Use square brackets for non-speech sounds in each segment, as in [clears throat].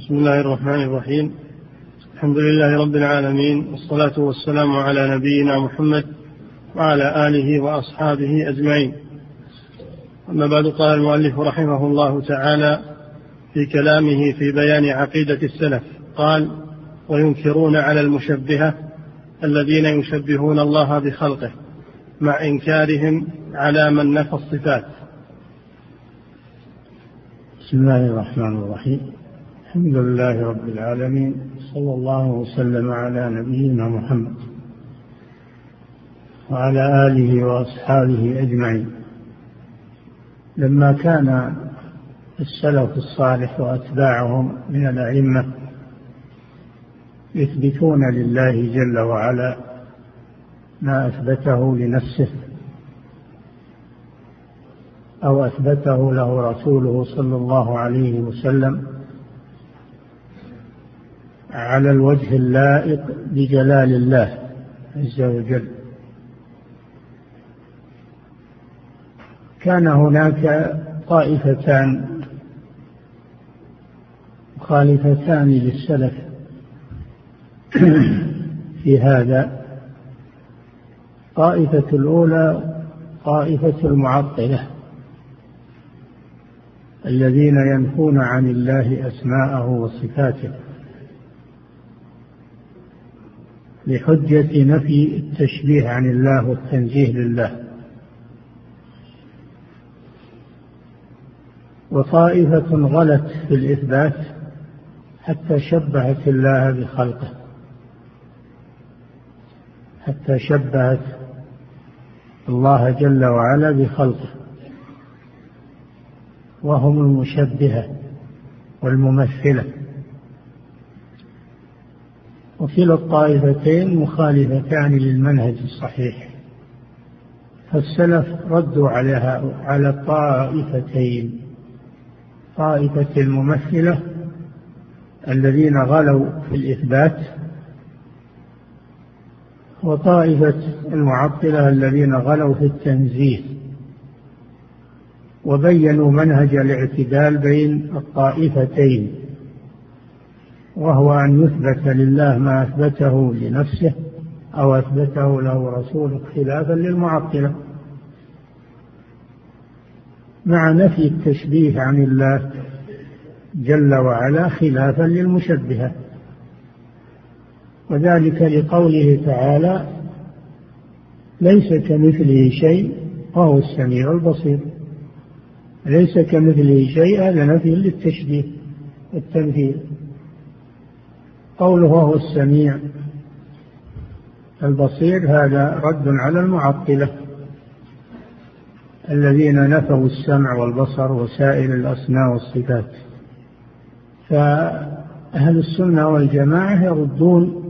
بسم الله الرحمن الرحيم. الحمد لله رب العالمين والصلاة والسلام على نبينا محمد وعلى آله وأصحابه أجمعين. أما بعد قال المؤلف رحمه الله تعالى في كلامه في بيان عقيدة السلف قال وينكرون على المشبهة الذين يشبهون الله بخلقه مع إنكارهم على من نفى الصفات. بسم الله الرحمن الرحيم. الحمد لله رب العالمين صلى الله وسلم على نبينا محمد وعلى آله وأصحابه أجمعين. لما كان السلف الصالح وأتباعهم من الأئمة يثبتون لله جل وعلا ما أثبته لنفسه أو أثبته له رسوله صلى الله عليه وسلم على الوجه اللائق بجلال الله عز وجل. كان هناك طائفتان مخالفتان للسلف [clears throat] في هذا. طائفة الأولى طائفة المعطلة الذين ينفون عن الله أسماءه وصفاته. لحجة نفي التشبيه عن الله والتنزيه لله. وطائفة غلت في الإثبات حتى شبهت الله بخلقه. حتى شبهت الله جل وعلا بخلقه. وهم المشبهة والممثلة. وكلا الطائفتين مخالفتان للمنهج الصحيح. فالسلف ردوا عليها على الطائفتين. طائفة الممثلة الذين غلوا في الإثبات وطائفة المعطلة الذين غلوا في التنزيه. وبينوا منهج الاعتدال بين الطائفتين. وهو أن يثبت لله ما أثبته لنفسه أو أثبته له رسوله خلافا للمعطلة. مع نفي التشبيه عن الله جل وعلا خلافا للمشبهة. وذلك لقوله تعالى ليس كمثله شيء وهو السميع البصير. ليس كمثله شيء هذا نفي للتشبيه والتمثيل. قوله وهو السميع البصير هذا رد على المعطلة. الذين نفوا السمع والبصر وسائر الأسماء والصفات. فأهل السنة والجماعة يردون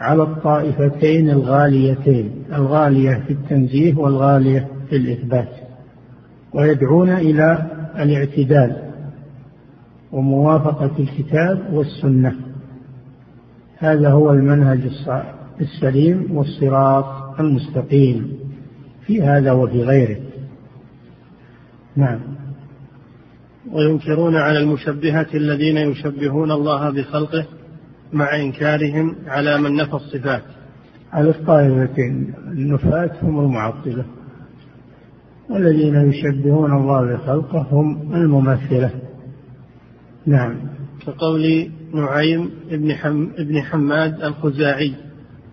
على الطائفتين الغاليتين الغالية في التنزيه والغالية في الإثبات ويدعون إلى الاعتدال وموافقة الكتاب والسنة. هذا هو المنهج السليم والصراط المستقيم. في هذا وفي غيره. نعم. وينكرون على المشبهة الذين يشبهون الله بخلقه مع إنكارهم على من نفى الصفات. على الطائفتين النفاة هم المعطلة. والذين يشبهون الله بخلقه هم الممثلة. نعم. كقول نعيم بن, حم ابن حماد الخزاعي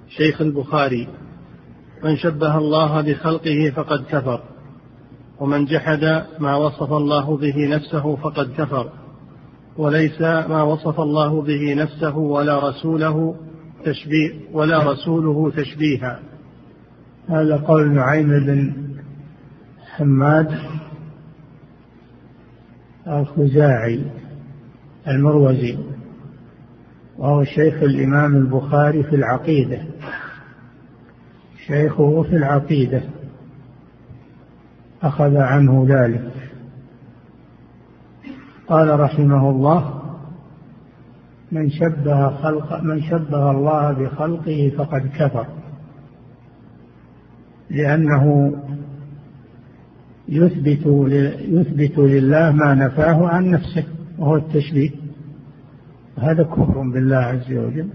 شيخ البخاري. من شبه الله بخلقه فقد كفر ومن جحد ما وصف الله به نفسه فقد كفر وليس ما وصف الله به نفسه ولا رسوله تشبيه ولا رسوله تشبيها. هذا قول نعيم بن حماد الخزاعي المروزي. وهو شيخ الإمام البخاري في العقيدة. شيخه في العقيدة. أخذ عنه ذلك. قال رحمه الله من شبه خلق من شبه الله بخلقه فقد كفر. لأنه يثبت يثبت لله ما نفاه عن نفسه وهو التشبيه. هذا كفر بالله عز وجل.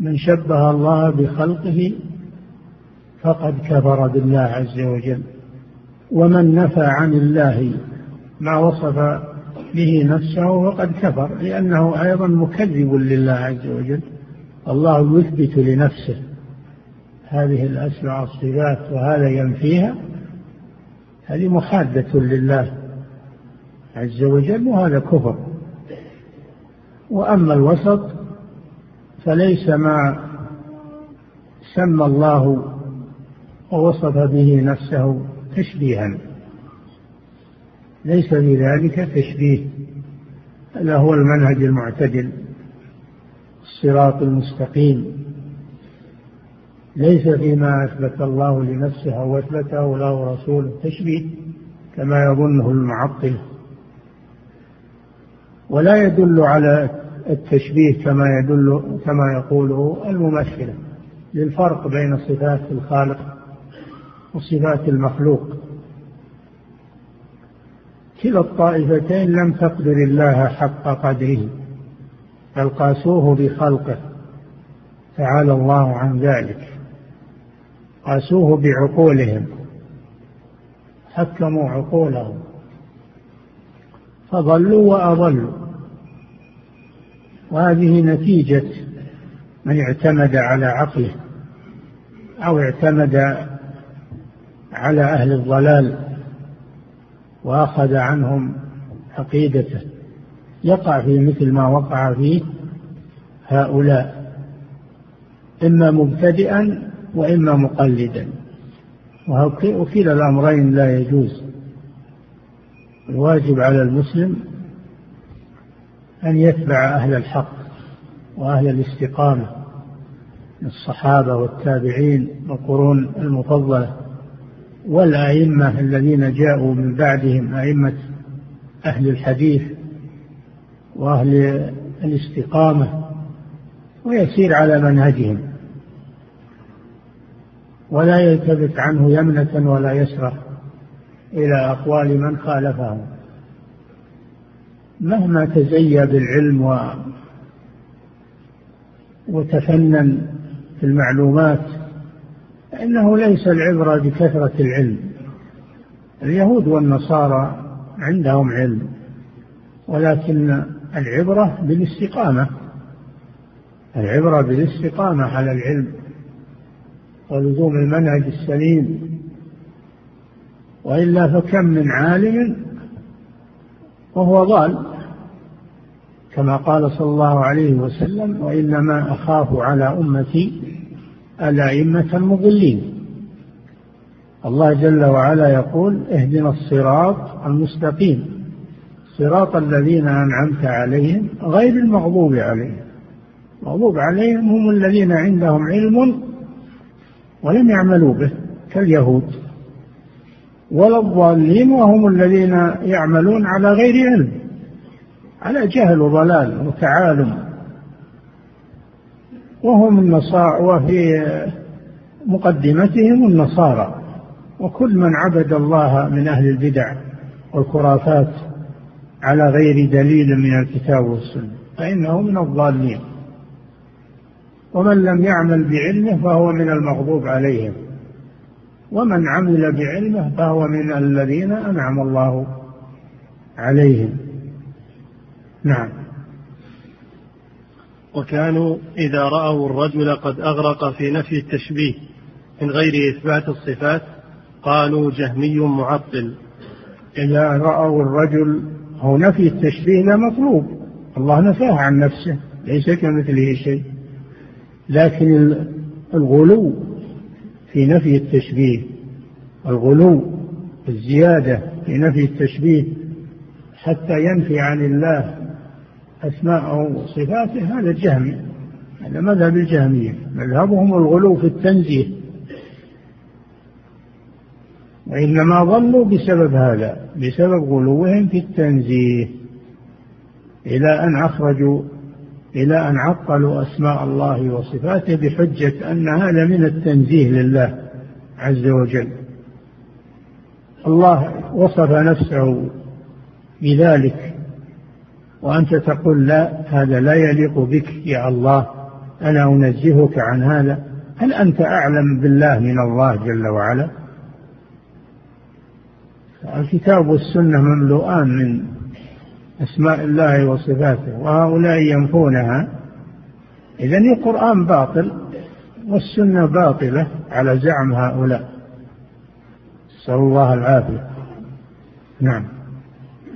من شبه الله بخلقه فقد كفر بالله عز وجل. ومن نفى عن الله ما وصف به نفسه فقد كفر لأنه أيضا مكذب لله عز وجل. الله يثبت لنفسه. هذه الأسماء الصفات وهذا ينفيها هذه محادة لله عز وجل وهذا كفر. وأما الوسط فليس ما سمى الله ووصف به نفسه تشبيها. ليس في ذلك تشبيه هذا هو المنهج المعتدل الصراط المستقيم. ليس فيما أثبت الله لنفسه أو أثبته له رسوله تشبيه كما يظنه المعطل. ولا يدل على التشبيه كما يدل كما يقوله الممثلة للفرق بين صفات الخالق وصفات المخلوق. كلا الطائفتين لم تقدر الله حق قدره بل قاسوه بخلقه تعالى الله عن ذلك. قاسوه بعقولهم حكموا عقولهم فضلوا وأضلوا. وهذه نتيجة من اعتمد على عقله أو اعتمد على أهل الضلال وأخذ عنهم عقيدته. يقع في مثل ما وقع فيه هؤلاء إما مبتدئا وإما مقلدا. وكلا الأمرين لا يجوز. الواجب على المسلم أن يتبع أهل الحق وأهل الاستقامة من الصحابة والتابعين والقرون المفضلة والأئمة الذين جاءوا من بعدهم أئمة أهل الحديث وأهل الاستقامة ويسير على منهجهم. ولا يلتفت عنه يمنة ولا يسرة إلى أقوال من خالفه مهما تزيى بالعلم و وتفنن في المعلومات فإنه ليس العبرة بكثرة العلم. اليهود والنصارى عندهم علم ولكن العبرة بالاستقامة. العبرة بالاستقامة على العلم ولزوم المنهج السليم. وإلا فكم من عالم وهو ضال. كما قال صلى الله عليه وسلم وإنما أخاف على أمتي الأئمة المضلين. الله جل وعلا يقول اهدنا الصراط المستقيم. صراط الذين أنعمت عليهم غير المغضوب عليهم. المغضوب عليهم هم الذين عندهم علم ولم يعملوا به كاليهود. ولا الضالين وهم الذين يعملون على غير علم. على جهل وضلال وتعالم. وهم النصارى وفي مقدمتهم النصارى. وكل من عبد الله من أهل البدع والخرافات على غير دليل من الكتاب والسنة فإنه من الضالين. ومن لم يعمل بعلمه فهو من المغضوب عليهم. ومن عمل بعلمه فهو من الذين أنعم الله عليهم. نعم. وكانوا إذا رأوا الرجل قد أغرق في نفي التشبيه من غير إثبات الصفات قالوا جهمي معطل. إذا رأوا الرجل هو نفي التشبيه لا مطلوب. الله نفاه عن نفسه ليس كمثله شيء. لكن الغلو في نفي التشبيه الغلو الزيادة في نفي التشبيه حتى ينفي عن الله أسماءه وصفاته هذا الجهمي هذا مذهب الجهمية مذهبهم الغلو في التنزيه. وإنما ظلوا بسبب هذا بسبب غلوهم في التنزيه. إلى أن أخرجوا إلى أن عطلوا أسماء الله وصفاته بحجة أن هذا من التنزيه لله عز وجل. الله وصف نفسه بذلك. وأنت تقول لا هذا لا يليق بك يا الله أنا أنزهك عن هذا؟ هل أنت أعلم بالله من الله جل وعلا؟ الكتاب والسنة مملوءان من أسماء الله وصفاته وهؤلاء ينفونها. إذا القرآن باطل والسنة باطلة على زعم هؤلاء. نسأل الله العافية. نعم.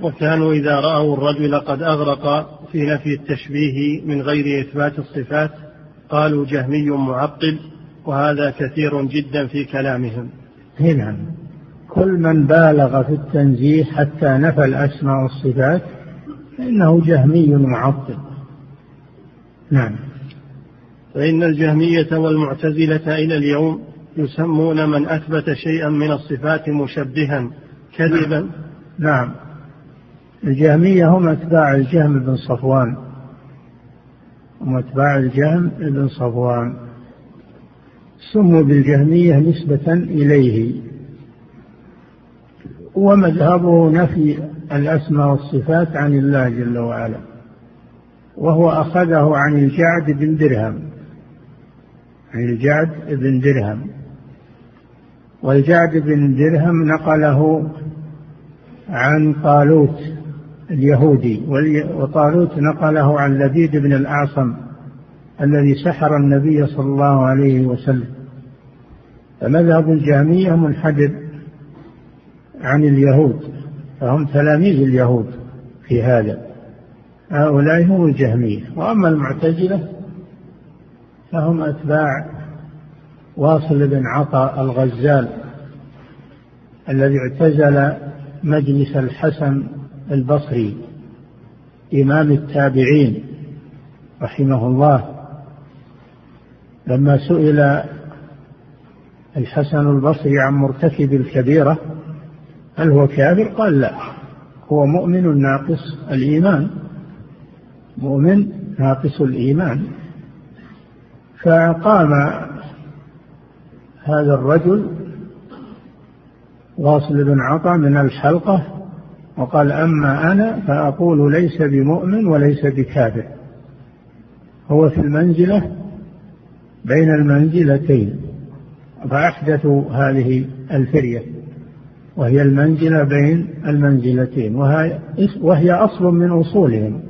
وكانوا إذا رأوا الرجل قد أغرق في نفي التشبيه من غير إثبات الصفات قالوا جهمي معطل وهذا كثير جدا في كلامهم. نعم كل من بالغ في التنزيه حتى نفى الأسماء والصفات فإنه جهمي معطل نعم. فإن الجهمية والمعتزلة إلى اليوم يسمون من أثبت شيئا من الصفات مشبها كذبا. نعم. الجهمية هم أتباع الجهم بن صفوان. هم أتباع الجهم بن صفوان. سموا بالجهمية نسبة إليه. ومذهبه نفي الأسماء والصفات عن الله جل وعلا. وهو أخذه عن الجعد بن درهم. عن الجعد بن درهم. والجعد بن درهم نقله عن طالوت اليهودي وطالوت نقله عن لبيد بن الأعصم الذي سحر النبي صلى الله عليه وسلم. فمذهب الجهمية منحدر عن اليهود فهم تلاميذ اليهود في هذا. هؤلاء هم الجهمية. وأما المعتزلة فهم أتباع واصل بن عطاء الغزال الذي اعتزل مجلس الحسن البصري إمام التابعين رحمه الله لما سئل الحسن البصري عن مرتكب الكبيرة هل هو كافر؟ قال لا هو مؤمن ناقص الإيمان مؤمن ناقص الإيمان فقام هذا الرجل واصل بن عطا من الحلقة وقال أما أنا فأقول ليس بمؤمن وليس بكافر. هو في المنزلة بين المنزلتين فأحدثوا هذه الفرية وهي المنزلة بين المنزلتين وهي, أصل من أصولهم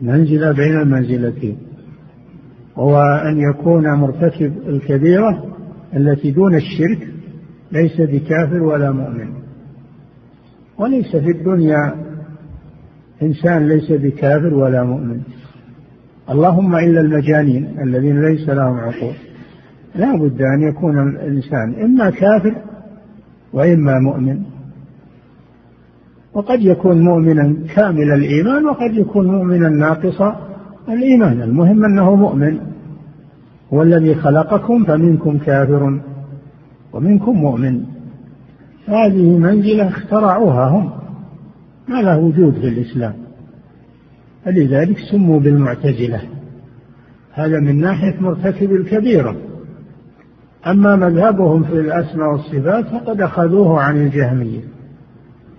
منزلة بين المنزلتين. وهو أن يكون مرتكب الكبيرة التي دون الشرك ليس بكافر ولا مؤمن. وليس في الدنيا إنسان ليس بكافر ولا مؤمن. اللهم إلا المجانين الذين ليس لهم عقول. لا بد أن يكون الإنسان إما كافر وإما مؤمن. وقد يكون مؤمنا كامل الإيمان وقد يكون مؤمنا ناقص الإيمان. المهم أنه مؤمن. هو الذي خلقكم فمنكم كافر ومنكم مؤمن. هذه منزلة اخترعوها هم ما له وجود في الإسلام. فلذلك سموا بالمعتزلة. هذا من ناحية مرتكب الكبيرة. أما مذهبهم في الأسماء والصفات فقد أخذوه عن الجهمية.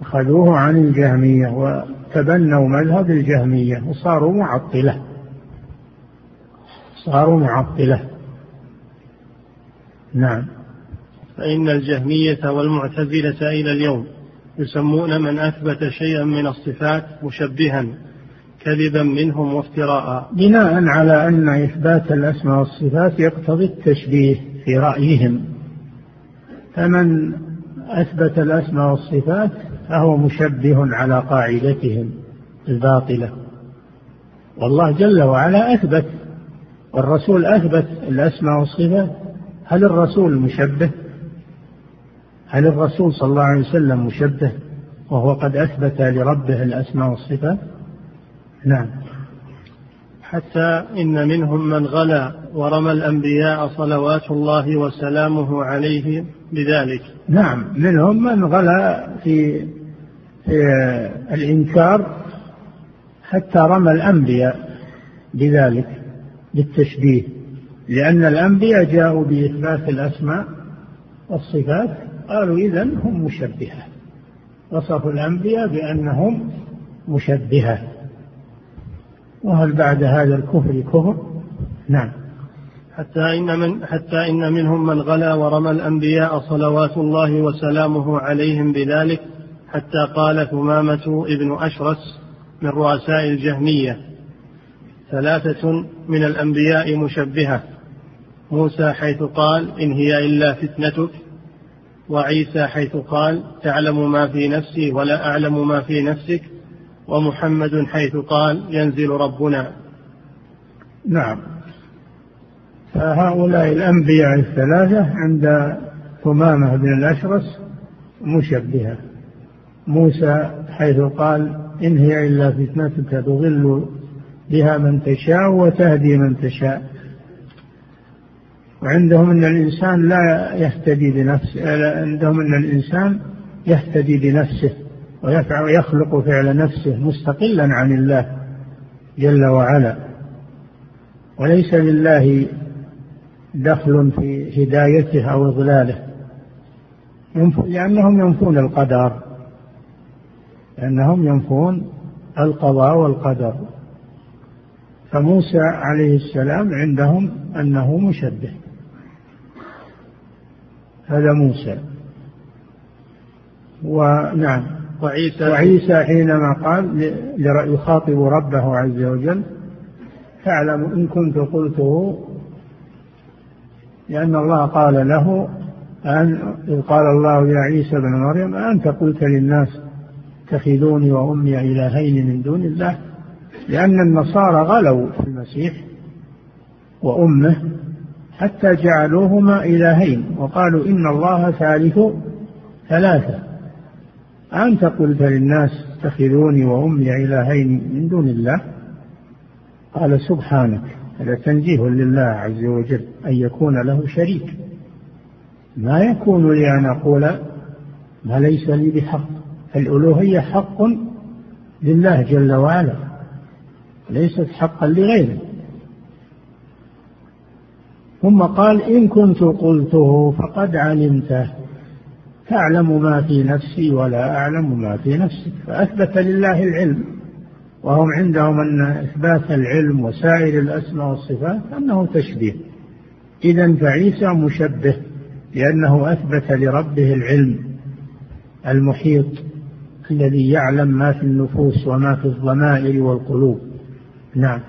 أخذوه عن الجهمية وتبنوا مذهب الجهمية وصاروا معطلة. صاروا معطلة. نعم. فإن الجهمية والمعتزلة إلى اليوم يسمون من أثبت شيئا من الصفات مشبها كذبا منهم وافتراء. بناء على أن إثبات الأسماء والصفات يقتضي التشبيه في رأيهم. فمن أثبت الأسماء والصفات فهو مشبه على قاعدتهم الباطلة. والله جل وعلا أثبت والرسول أثبت الأسماء والصفات. هل الرسول مشبه؟ هل الرسول صلى الله عليه وسلم مشبه وهو قد أثبت لربه الأسماء والصفات؟ نعم. حتى إن منهم من غلا ورمى الأنبياء صلوات الله وسلامه عليه بذلك. نعم. منهم من غلا في, في الإنكار حتى رمى الأنبياء بذلك بالتشبيه لأن الأنبياء جاءوا بإثبات الأسماء والصفات قالوا إذا هم مشبهة. وصفوا الأنبياء بأنهم مشبهة. وهل بعد هذا الكفر كفر؟ نعم. حتى إن من حتى إن منهم من غلا ورمى الأنبياء صلوات الله وسلامه عليهم بذلك حتى قال ثمامة ابن أشرس من رؤساء الجهمية ثلاثة من الأنبياء مشبهة. موسى حيث قال إن هي إلا فتنتك. وعيسى حيث قال تعلم ما في نفسي ولا أعلم ما في نفسك. ومحمد حيث قال ينزل ربنا. نعم. فهؤلاء الأنبياء الثلاثة عند ثمامة بن الأشرس مشبهة. موسى حيث قال إن هي إلا فتنتك تضل بها من تشاء وتهدي من تشاء. وعندهم أن الإنسان لا يهتدي بنفسه عندهم أن الإنسان يهتدي بنفسه ويفعل ويخلق فعل نفسه مستقلا عن الله جل وعلا. وليس لله دخل في هدايته أو إضلاله لأنهم ينفون القدر لأنهم ينفون القضاء والقدر. فموسى عليه السلام عندهم أنه مشبه. هذا موسى. ونعم. وعيسى. وعيسى حينما قال يخاطب ربه عز وجل تعلم إن كنت قلته لأن الله قال له أن قال الله يا عيسى بن مريم أنت قلت للناس اتخذوني وأمي إلهين من دون الله؟ لأن النصارى غلوا في المسيح وأمه حتى جعلوهما إلهين وقالوا إن الله ثالث ثلاثة. أنت قلت للناس اتخذوني وأمي إلهين من دون الله؟ قال سبحانك هذا تنزيه لله عز وجل أن يكون له شريك. ما يكون لي أن أقول ما ليس لي بحق الألوهية حق لله جل وعلا ليست حقا لغيره. ثم قال إن كنت قلته فقد علمته. تعلم ما في نفسي ولا أعلم ما في نفسك. فأثبت لله العلم. وهم عندهم أن إثبات العلم وسائر الأسماء والصفات أنه تشبيه. إذا فعيسى مشبه لأنه أثبت لربه العلم المحيط الذي يعلم ما في النفوس وما في الضمائر والقلوب. نعم.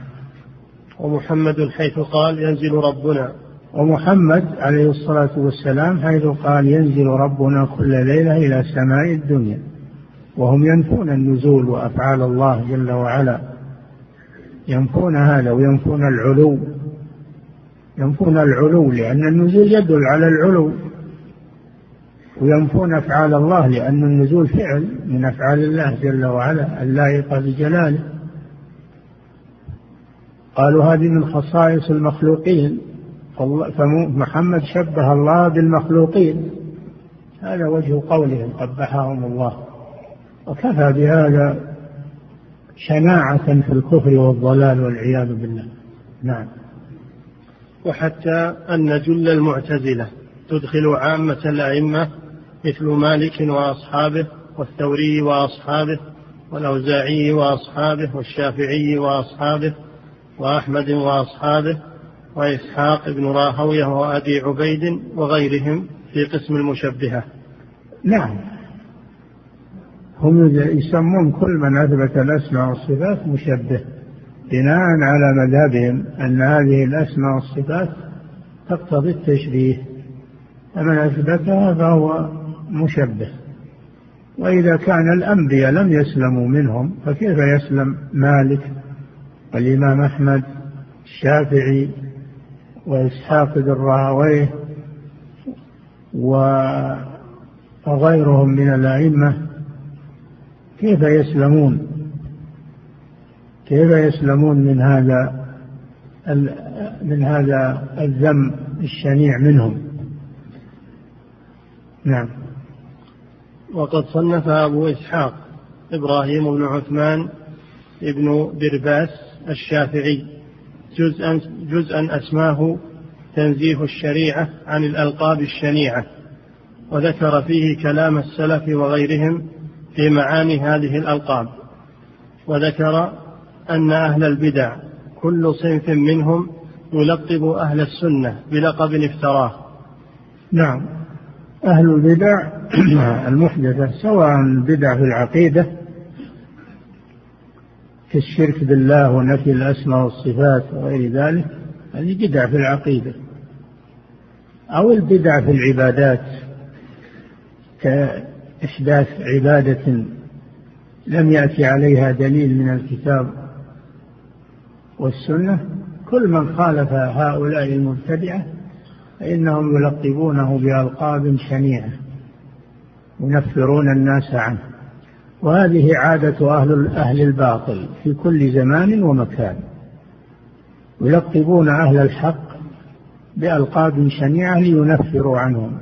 ومحمد حيث قال ينزل ربنا. ومحمد عليه الصلاة والسلام حيث قال ينزل ربنا كل ليلة إلى سماء الدنيا وهم ينفون النزول وأفعال الله جل وعلا. ينفون هذا وينفون العلو. ينفون العلو لأن النزول يدل على العلو. وينفون أفعال الله لأن النزول فعل من أفعال الله جل وعلا اللائقة بجلاله. قالوا هذه من خصائص المخلوقين. فمحمد شبه الله بالمخلوقين. هذا وجه قولهم قبحهم الله. وكفى بهذا شناعة في الكفر والضلال والعياذ بالله. نعم. وحتى أن جل المعتزلة تدخل عامة الأئمة مثل مالك وأصحابه والثوري وأصحابه والأوزاعي وأصحابه والشافعي وأصحابه وأحمد وأصحابه وإسحاق بن راهوية وأبي عبيد وغيرهم في قسم المشبهة. نعم. هم يسمون كل من أثبت الأسماء والصفات مشبه بناء على مذهبهم أن هذه الأسماء والصفات تقتضي التشبيه فمن أثبتها فهو مشبه. وإذا كان الأنبياء لم يسلموا منهم فكيف يسلم مالك والإمام أحمد الشافعي وإسحاق بن راهويه وغيرهم من الأئمة كيف يسلمون؟ كيف يسلمون من هذا من هذا الذم الشنيع منهم؟ نعم. وقد صنف أبو إسحاق إبراهيم بن عثمان ابن برباس الشافعي. جزءا جزءا أسماه تنزيه الشريعة عن الألقاب الشنيعة وذكر فيه كلام السلف وغيرهم في معاني هذه الألقاب. وذكر أن أهل البدع كل صنف منهم يلقب أهل السنة بلقب افتراه. نعم. أهل البدع [coughs] المحدثة سواء البدع في العقيدة كالشرك بالله ونفي الأسماء والصفات وغير ذلك هذه بدع في العقيدة. أو البدع في العبادات كإحداث عبادة لم يأتي عليها دليل من الكتاب والسنة كل من خالف هؤلاء المبتدعة فإنهم يلقبونه بألقاب شنيعة ينفرون الناس عنه. وهذه عادة أهل أهل الباطل في كل زمان ومكان. يلقبون أهل الحق بألقاب شنيعة لينفروا عنهم.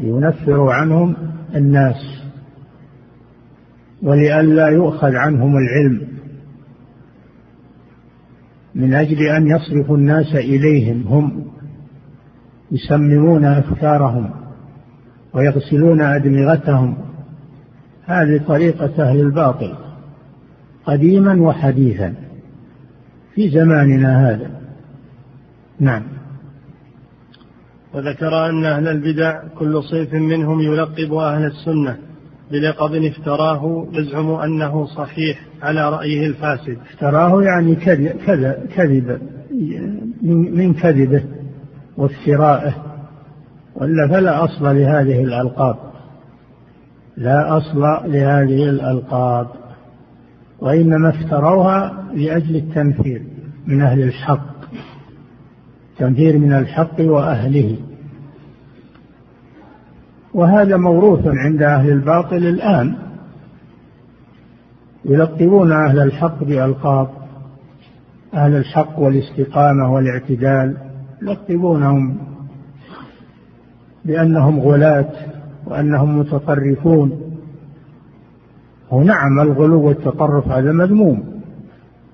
لينفروا عنهم الناس. ولئلا يؤخذ عنهم العلم. من أجل أن يصرفوا الناس إليهم هم. يسممون أفكارهم. ويغسلون أدمغتهم. هذه طريقة أهل الباطل قديما وحديثا في زماننا هذا. نعم. وذكر أن أهل البدع كل صيف منهم يلقب أهل السنة بلقب افتراه يزعم أنه صحيح على رأيه الفاسد. افتراه يعني كذب, كذب من كذبه وافترائه وإلا فلا أصل لهذه الألقاب. لا أصل لهذه الألقاب وإنما افتروها لأجل التنفير من أهل الحق تنفير من الحق وأهله. وهذا موروث عند أهل الباطل الآن يلقبون أهل الحق بألقاب أهل الحق والاستقامة والاعتدال يلقبونهم بأنهم غلاة. وأنهم متطرفون. ونعم الغلو والتطرف هذا مذموم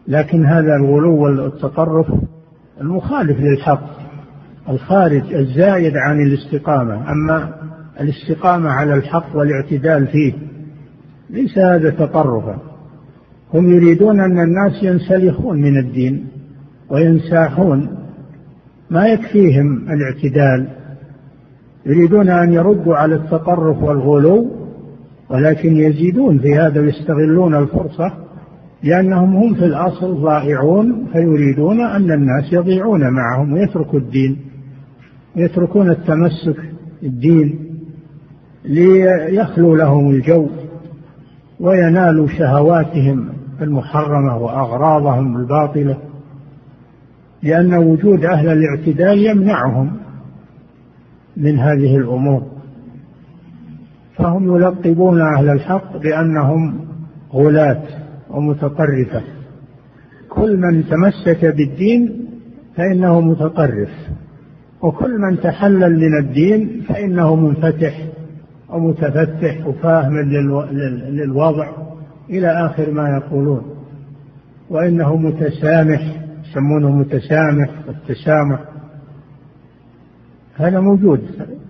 لكن هذا الغلو والتطرف المخالف للحق الخارج الزايد عن الاستقامة. أما الاستقامة على الحق والاعتدال فيه ليس هذا تطرفا. هم يريدون أن الناس ينسلخون من الدين وينساحون ما يكفيهم الاعتدال. يريدون أن يردوا على التطرف والغلو ولكن يزيدون في هذا ويستغلون الفرصة لأنهم هم في الأصل ضائعون فيريدون أن الناس يضيعون معهم ويتركوا الدين يتركون التمسك الدين ليخلو لهم الجو وينالوا شهواتهم المحرمة وأغراضهم الباطلة لأن وجود أهل الاعتدال يمنعهم من هذه الأمور. فهم يلقبون أهل الحق بأنهم غلاة ومتطرفة. كل من تمسك بالدين فإنه متطرف وكل من تحلل من الدين فإنه منفتح ومتفتح وفاهم للوضع إلى آخر ما يقولون. وإنه متسامح يسمونه متسامح والتسامح. هذا موجود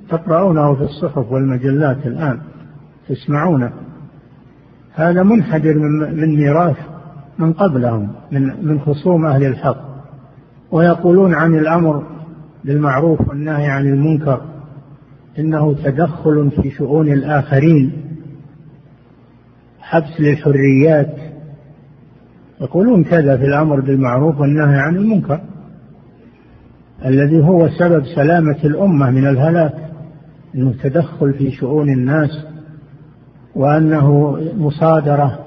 تقرؤونه في الصحف والمجلات الآن تسمعونه. هذا منحدر من ميراث من قبلهم من من خصوم أهل الحق. ويقولون عن الأمر بالمعروف والنهي عن المنكر إنه تدخل في شؤون الآخرين. حبس للحريات. يقولون كذا في الأمر بالمعروف والنهي عن المنكر. الذي هو سبب سلامة الأمة من الهلاك أنه تدخل في شؤون الناس وأنه مصادرة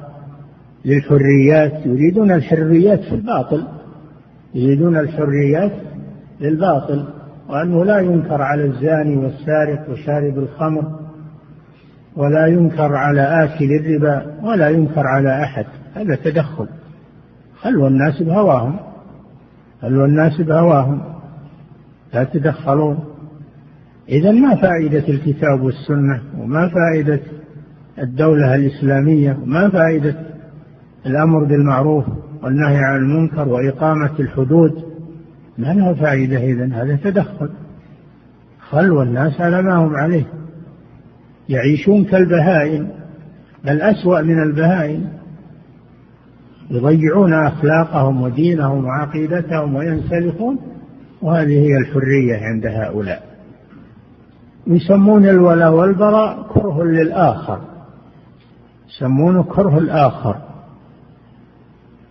للحريات. يريدون الحريات في الباطل يريدون الحريات للباطل وأنه لا ينكر على الزاني والسارق وشارب الخمر ولا ينكر على آكل الربا ولا ينكر على أحد. هذا تدخل. خلوا الناس بهواهم؟ خلوا الناس بهواهم؟ لا تدخلون. إذا ما فائدة الكتاب والسنة؟ وما فائدة الدولة الإسلامية؟ وما فائدة الأمر بالمعروف والنهي عن المنكر وإقامة الحدود؟ ما لها فائدة إذا هذا تدخل. خلوا الناس على ما هم عليه. يعيشون كالبهائم بل أسوأ من البهائم. يضيعون أخلاقهم ودينهم وعقيدتهم وينسلخون وهذه هي الحرية عند هؤلاء. يسمون الولاء والبراء كره للآخر. يسمونه كره الآخر.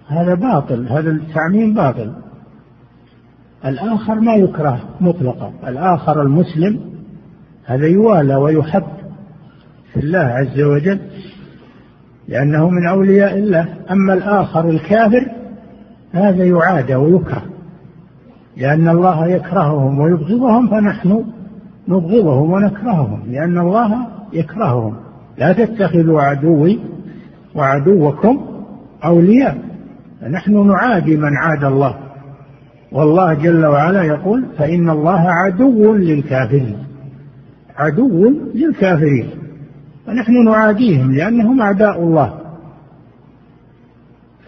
هذا باطل هذا التعميم باطل. الآخر ما يكره مطلقا. الآخر المسلم هذا يوالى ويحب في الله عز وجل لأنه من أولياء الله. أما الآخر الكافر هذا يعادى ويكره. لأن الله يكرههم ويبغضهم فنحن نبغضهم ونكرههم لأن الله يكرههم. لا تتخذوا عدوي وعدوكم أولياء فنحن نعادي من عاد الله. والله جل وعلا يقول فإن الله عدو للكافرين عدو للكافرين ونحن نعاديهم لأنهم أعداء الله.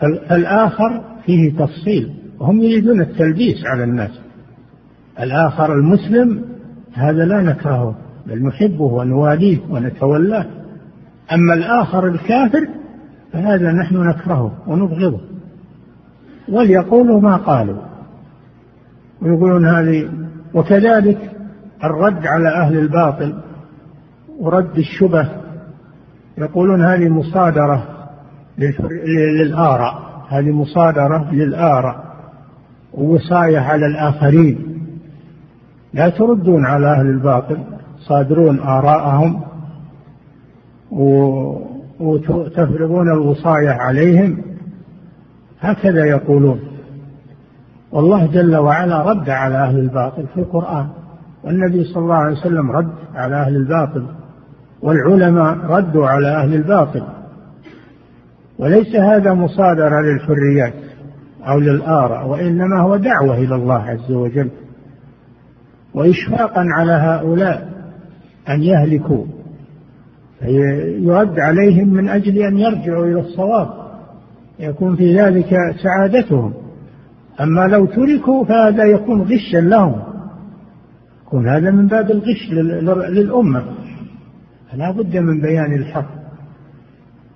فالآخر فيه تفصيل. وهم يريدون التلبيس على الناس. الآخر المسلم هذا لا نكرهه بل نحبه ونواليه ونتولاه. أما الآخر الكافر فهذا نحن نكرهه ونبغضه. وليقولوا ما قالوا. ويقولون هذه وكذلك الرد على أهل الباطل ورد الشبه. يقولون هذه مصادرة للآراء. هذه مصادرة للآراء. ووصاية على الآخرين. لا تردون على أهل الباطل صادرون آراءهم وتفرضون الوصاية عليهم. هكذا يقولون. والله جل وعلا رد على أهل الباطل في القرآن. والنبي صلى الله عليه وسلم رد على أهل الباطل والعلماء ردوا على أهل الباطل. وليس هذا مصادرة للحريات. أو للآراء وإنما هو دعوة إلى الله عز وجل وإشفاقا على هؤلاء أن يهلكوا يرد عليهم من أجل أن يرجعوا إلى الصواب يكون في ذلك سعادتهم. أما لو تركوا فهذا يكون غشا لهم يكون هذا من باب الغش للأمة. فلا بد من بيان الحق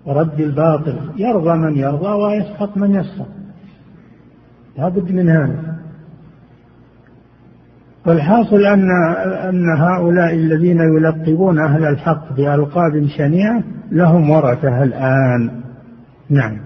ورد الباطل يرضى من يرضى ويسخط من يسخط. لا بد من هذا. والحاصل أن أن هؤلاء الذين يلقبون أهل الحق بألقاب شنيعة لهم ورثة الآن. نعم.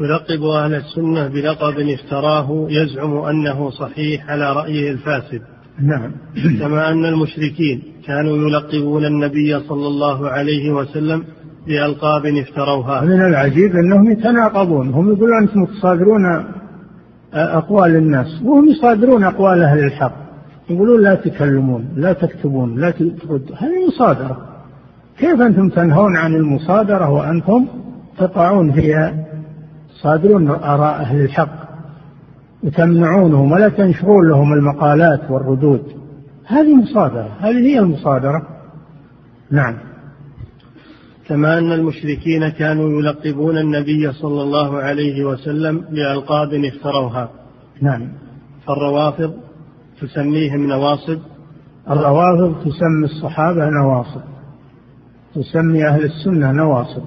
يلقب أهل السنة بلقب افتراه يزعم أنه صحيح على رأيه الفاسد. نعم. كما أن المشركين كانوا يلقبون النبي صلى الله عليه وسلم بألقاب افتروها. من العجيب أنهم يتناقضون هم يقولون أنتم تصادرون أقوال الناس وهم يصادرون أقوال أهل الحق. يقولون لا تكلمون لا تكتبون لا تردوا هذه مصادرة. كيف أنتم تنهون عن المصادرة وأنتم تقعون فيها؟ صادرون آراء أهل الحق وتمنعونهم ولا تنشرون لهم المقالات والردود. هذه مصادرة هذه هي المصادرة. نعم. كما أن المشركين كانوا يلقبون النبي صلى الله عليه وسلم بألقاب افتروها. نعم. فالروافض تسميهم نواصب. الروافض تسمي الصحابة نواصب. تسمي أهل السنة نواصب.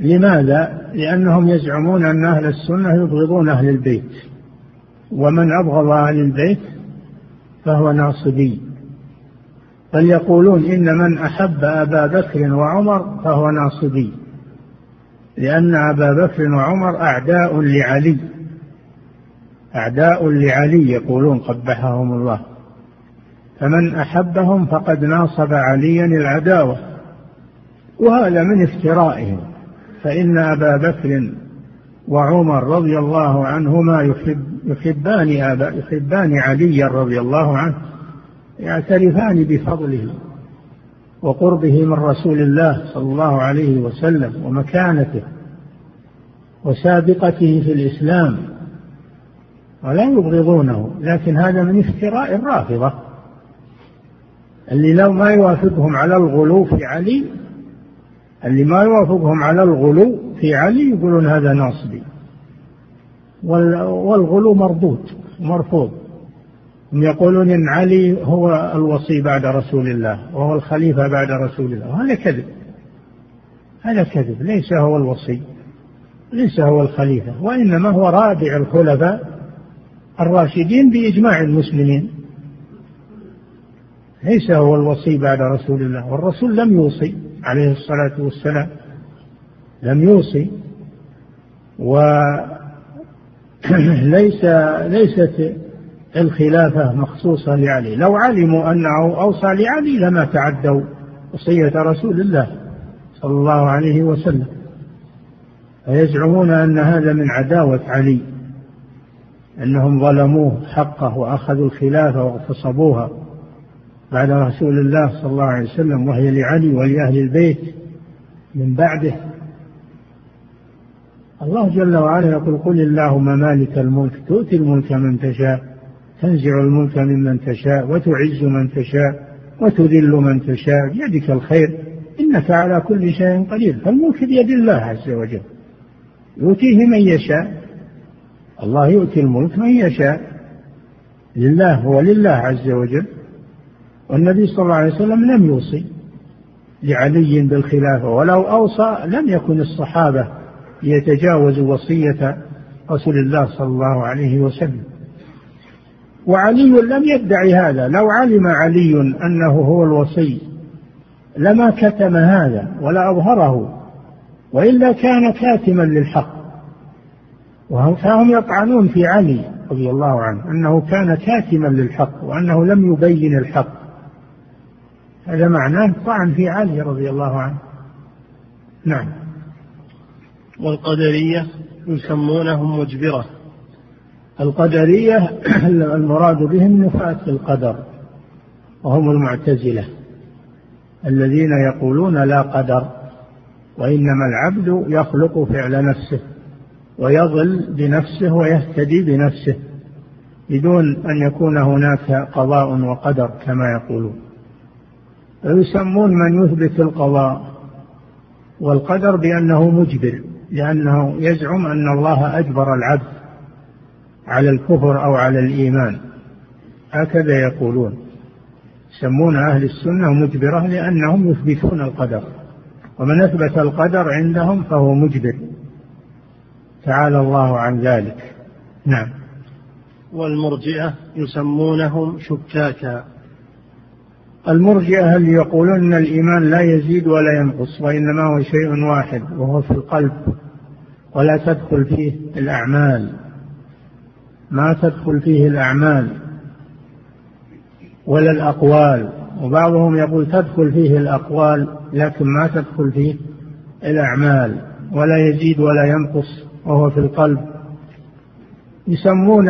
لماذا؟ لأنهم يزعمون أن أهل السنة يبغضون أهل البيت. ومن أبغض أهل البيت فهو ناصبي. بل يقولون إن من أحب أبا بكر وعمر فهو ناصبي. لأن أبا بكر وعمر أعداء لعلي. أعداء لعلي يقولون قبحهم الله. فمن أحبهم فقد ناصب عليا العداوة. وهذا من افترائهم. فإن أبا بكر وعمر رضي الله عنهما يحب يحبان أبا يحبان عليا رضي الله عنه. يعترفان بفضله وقربه من رسول الله صلى الله عليه وسلم ومكانته وسابقته في الإسلام ولا يبغضونه لكن هذا من افتراء الرافضة اللي لو ما يوافقهم على الغلو في علي اللي ما يوافقهم على الغلو في علي يقولون هذا ناصبي والغلو مردود مرفوض. يقولون إن علي هو الوصي بعد رسول الله وهو الخليفة بعد رسول الله. وهذا كذب. هذا كذب. ليس هو الوصي. ليس هو الخليفة. وإنما هو رابع الخلفاء الراشدين بإجماع المسلمين. ليس هو الوصي بعد رسول الله. والرسول لم يوصي عليه الصلاة والسلام. لم يوصي. وليس [clears throat] ليست الخلافة مخصوصة لعلي. لو علموا أنه أوصى لعلي لما تعدوا وصية رسول الله صلى الله عليه وسلم. فيزعمون أن هذا من عداوة علي أنهم ظلموه حقه وأخذوا الخلافة واغتصبوها بعد رسول الله صلى الله عليه وسلم وهي لعلي ولأهل البيت من بعده. الله جل وعلا يقول قل اللهم مالك الملك تؤتي الملك من تشاء. تنزع الملك ممن تشاء وتعز من تشاء وتذل من تشاء بيدك الخير إنك على كل شيء قدير. فالملك بيد الله عز وجل. يؤتيه من يشاء. الله يؤتي الملك من يشاء. لله ولله عز وجل. والنبي صلى الله عليه وسلم لم يوصي لعلي بالخلافة ولو أوصى لم يكن الصحابة يتجاوزوا وصية رسول الله صلى الله عليه وسلم. وعلي لم يدعي هذا. لو علم علي أنه هو الوصي لما كتم هذا ولا أظهره وإلا كان كاتما للحق. فهم يطعنون في علي رضي الله عنه أنه كان كاتما للحق وأنه لم يبين الحق. هذا معناه طعن في علي رضي الله عنه. نعم. والقدرية يسمونهم مجبرة. القدرية [clears throat] المراد بهم نفاة القدر وهم المعتزلة الذين يقولون لا قدر وإنما العبد يخلق فعل نفسه ويضل بنفسه ويهتدي بنفسه بدون أن يكون هناك قضاء وقدر كما يقولون. ويسمون من يثبت القضاء والقدر بأنه مجبر لأنه يزعم أن الله أجبر العبد. على الكفر أو على الإيمان. هكذا يقولون. يسمون أهل السنة مجبرة لأنهم يثبتون القدر. ومن أثبت القدر عندهم فهو مجبر. تعالى الله عن ذلك. نعم. والمرجئة يسمونهم شكاكا. المرجئة اللي يقولون أن الإيمان لا يزيد ولا ينقص وإنما هو شيء واحد وهو في القلب ولا تدخل فيه الأعمال. ما تدخل فيه الأعمال ولا الأقوال. وبعضهم يقول تدخل فيه الأقوال لكن ما تدخل فيه الأعمال. ولا يزيد ولا ينقص وهو في القلب. يسمون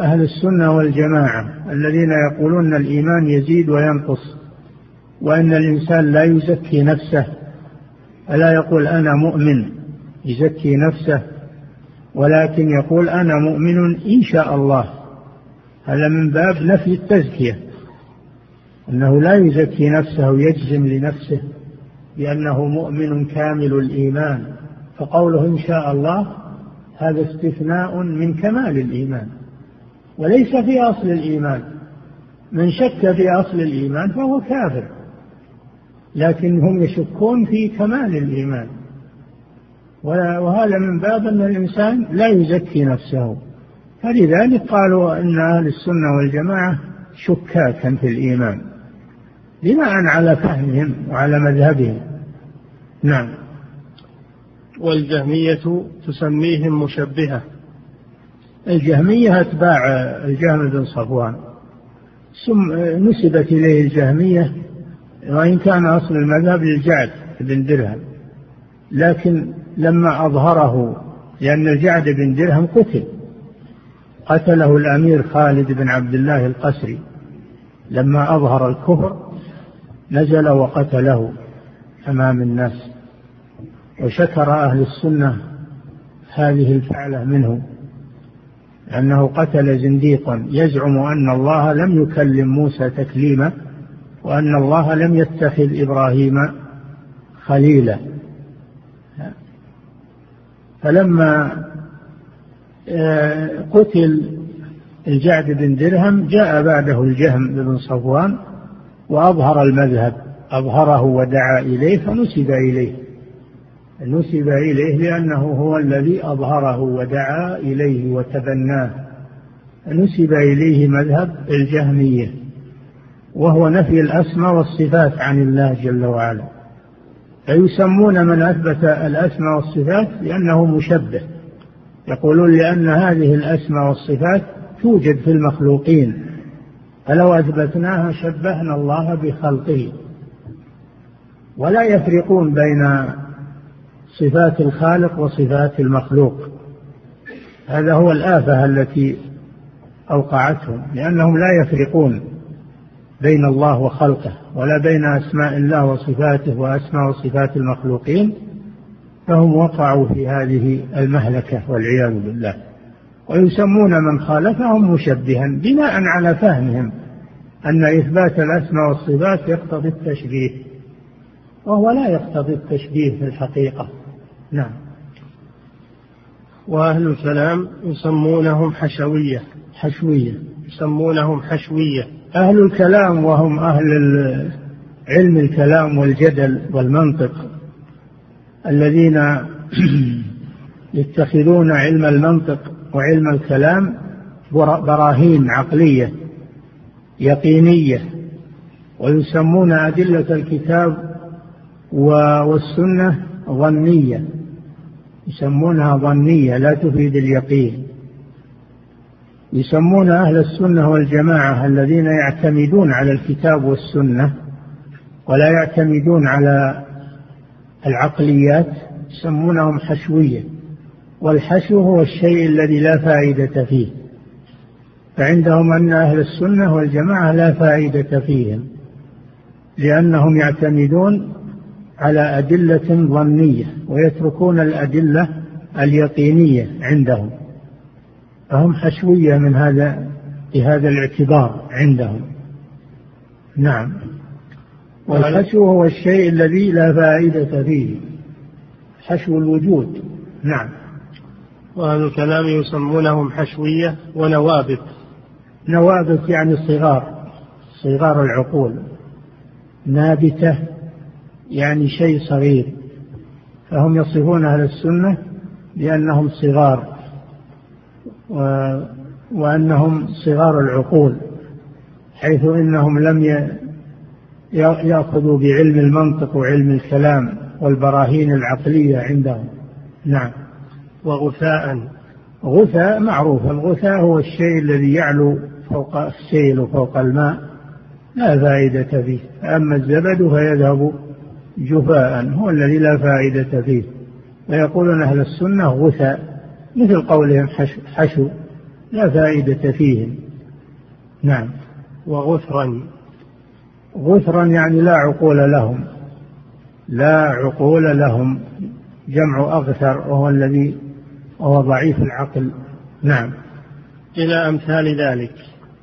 أهل السنة والجماعة الذين يقولون أن الإيمان يزيد وينقص وأن الإنسان لا يزكي نفسه. ألا يقول أنا مؤمن يزكي نفسه؟ ولكن يقول أنا مؤمن إن شاء الله. هذا من باب نفي التزكية. أنه لا يزكي نفسه ويجزم لنفسه بأنه مؤمن كامل الإيمان. فقوله إن شاء الله هذا استثناء من كمال الإيمان. وليس في أصل الإيمان. من شك في أصل الإيمان فهو كافر. لكن هم يشكون في كمال الإيمان. وهذا من باب أن الإنسان لا يزكي نفسه. فلذلك قالوا أن أهل السنة والجماعة شكاكا في الإيمان بناء على فهمهم وعلى مذهبهم. نعم. والجهمية تسميهم مشبهة. الجهمية أتباع الجهم بن صفوان. نسبت إليه الجهمية وإن كان أصل المذهب للجعد بن درهم. لكن لما أظهره لأن الجعد بن درهم قتل. قتله الأمير خالد بن عبد الله القسري. لما أظهر الكفر نزل وقتله أمام الناس. وشكر أهل السنة هذه الفعلة منه أنه قتل زنديقا. يزعم أن الله لم يكلم موسى تكليما وأن الله لم يتخذ إبراهيم خليلا. فلما آه، قتل الجعد بن درهم جاء بعده الجهم بن صفوان وأظهر المذهب أظهره ودعا إليه فنسب إليه. نسب إليه لأنه هو الذي أظهره ودعا إليه وتبناه. نسب إليه مذهب الجهمية وهو نفي الأسماء والصفات عن الله جل وعلا. فيسمون من أثبت الأسماء والصفات لأنه مشبه. يقولون لأن هذه الأسماء والصفات توجد في المخلوقين. فلو أثبتناها شبهنا الله بخلقه. ولا يفرقون بين صفات الخالق وصفات المخلوق. هذا هو الآفة التي أوقعتهم لأنهم لا يفرقون. بين الله وخلقه ولا بين أسماء الله وصفاته وأسماء وصفات المخلوقين فهم وقعوا في هذه المهلكة والعياذ بالله. ويسمون من خالفهم مشبها بناء على فهمهم أن إثبات الأسماء والصفات يقتضي التشبيه وهو لا يقتضي التشبيه في الحقيقة. نعم. وأهل الكلام يسمونهم حشوية. حشوية. يسمونهم حشوية. أهل الكلام وهم أهل علم الكلام والجدل والمنطق الذين [clears throat] يتخذون علم المنطق وعلم الكلام براهين عقلية يقينية ويسمون أدلة الكتاب والسنة ظنية يسمونها ظنية لا تفيد اليقين. يسمون أهل السنة والجماعة الذين يعتمدون على الكتاب والسنة ولا يعتمدون على العقليات يسمونهم حشوية. والحشو هو الشيء الذي لا فائدة فيه. فعندهم أن أهل السنة والجماعة لا فائدة فيهم لأنهم يعتمدون على أدلة ظنية ويتركون الأدلة اليقينية عندهم. فهم حشوية من هذا بهذا الاعتبار عندهم. نعم. والحشو هو الشيء الذي لا فائدة فيه. حشو الوجود. نعم. وأهل الكلام يسمونهم حشوية ونوابت. نوابت يعني صغار صغار العقول. نابتة يعني شيء صغير. فهم يصفون أهل السنة بأنهم صغار. و وأنهم صغار العقول حيث إنهم لم يأخذوا بعلم المنطق وعلم الكلام والبراهين العقلية عندهم. نعم. وغثاء. غثاء معروف. الغثاء هو الشيء الذي يعلو فوق السيل وفوق الماء لا فائدة فيه. أما الزبد فيذهب جفاء هو الذي لا فائدة فيه. ويقولون أهل السنة غثاء. مثل قولهم حشو, لا فائدة فيهم. نعم. وغثرا. غثرا يعني لا عقول لهم. لا عقول لهم. جمع أغثر وهو الذي وهو ضعيف العقل. نعم. إلى أمثال ذلك.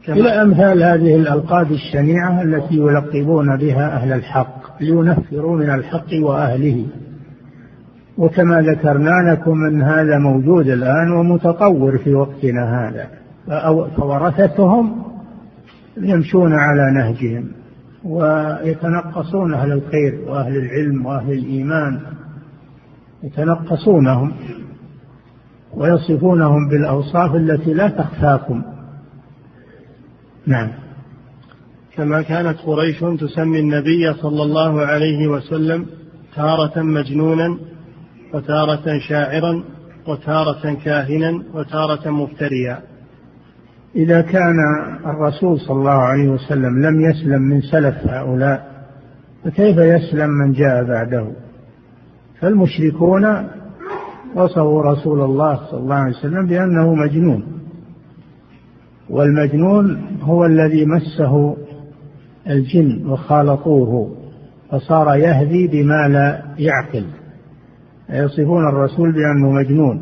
إلى أمثال هذه الألقاب الشنيعة التي يلقبون بها أهل الحق لينفروا من الحق وأهله. وكما ذكرنا لكم أن هذا موجود الآن ومتطور في وقتنا هذا. فورثتهم يمشون على نهجهم ويتنقصون أهل الخير وأهل العلم وأهل الإيمان يتنقصونهم ويصفونهم بالأوصاف التي لا تخفاكم. نعم. كما كانت قريش تسمي النبي صلى الله عليه وسلم تارة مجنونا وتارة شاعرا وتارة كاهنا وتارة مفتريا. إذا كان الرسول صلى الله عليه وسلم لم يسلم من سلف هؤلاء فكيف يسلم من جاء بعده؟ فالمشركون وصفوا رسول الله صلى الله عليه وسلم بأنه مجنون. والمجنون هو الذي مسه الجن وخالطوه فصار يهدي بما لا يعقل. يصفون الرسول بأنه مجنون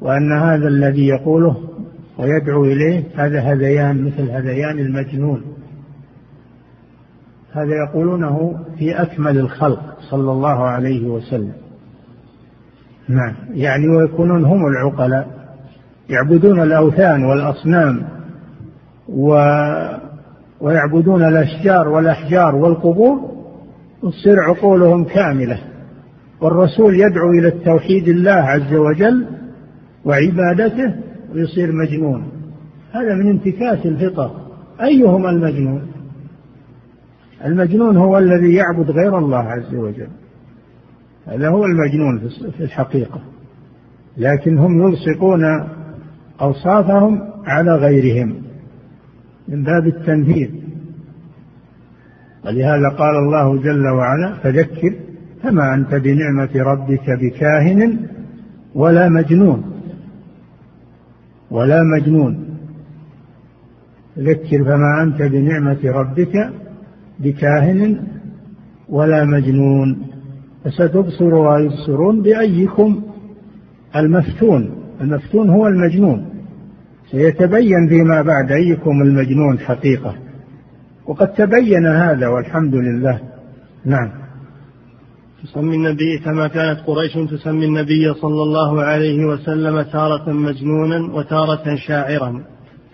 وأن هذا الذي يقوله ويدعو إليه هذا هذيان مثل هذيان المجنون. هذا يقولونه في أكمل الخلق صلى الله عليه وسلم. نعم يعني ويكونون هم العقلاء يعبدون الأوثان والأصنام و ويعبدون الأشجار والأحجار والقبور وتصير عقولهم كاملة. والرسول يدعو إلى التوحيد الله عز وجل وعبادته ويصير مجنون. هذا من انتكاس الفطر. أيهما المجنون؟ المجنون هو الذي يعبد غير الله عز وجل. هذا هو المجنون في الحقيقة. لكن هم يلصقون أوصافهم على غيرهم من باب التنفيذ. ولهذا قال الله جل وعلا فذكر فما أنت بنعمة ربك بكاهن ولا مجنون. ولا مجنون. ذكر فما أنت بنعمة ربك بكاهن ولا مجنون. فستبصر ويبصرون بأيكم المفتون. المفتون هو المجنون. سيتبين فيما بعد أيكم المجنون حقيقة. وقد تبين هذا والحمد لله. نعم. تسمي النبي كما كانت قريش تسمي النبي صلى الله عليه وسلم تارة مجنونا وتارة شاعرا.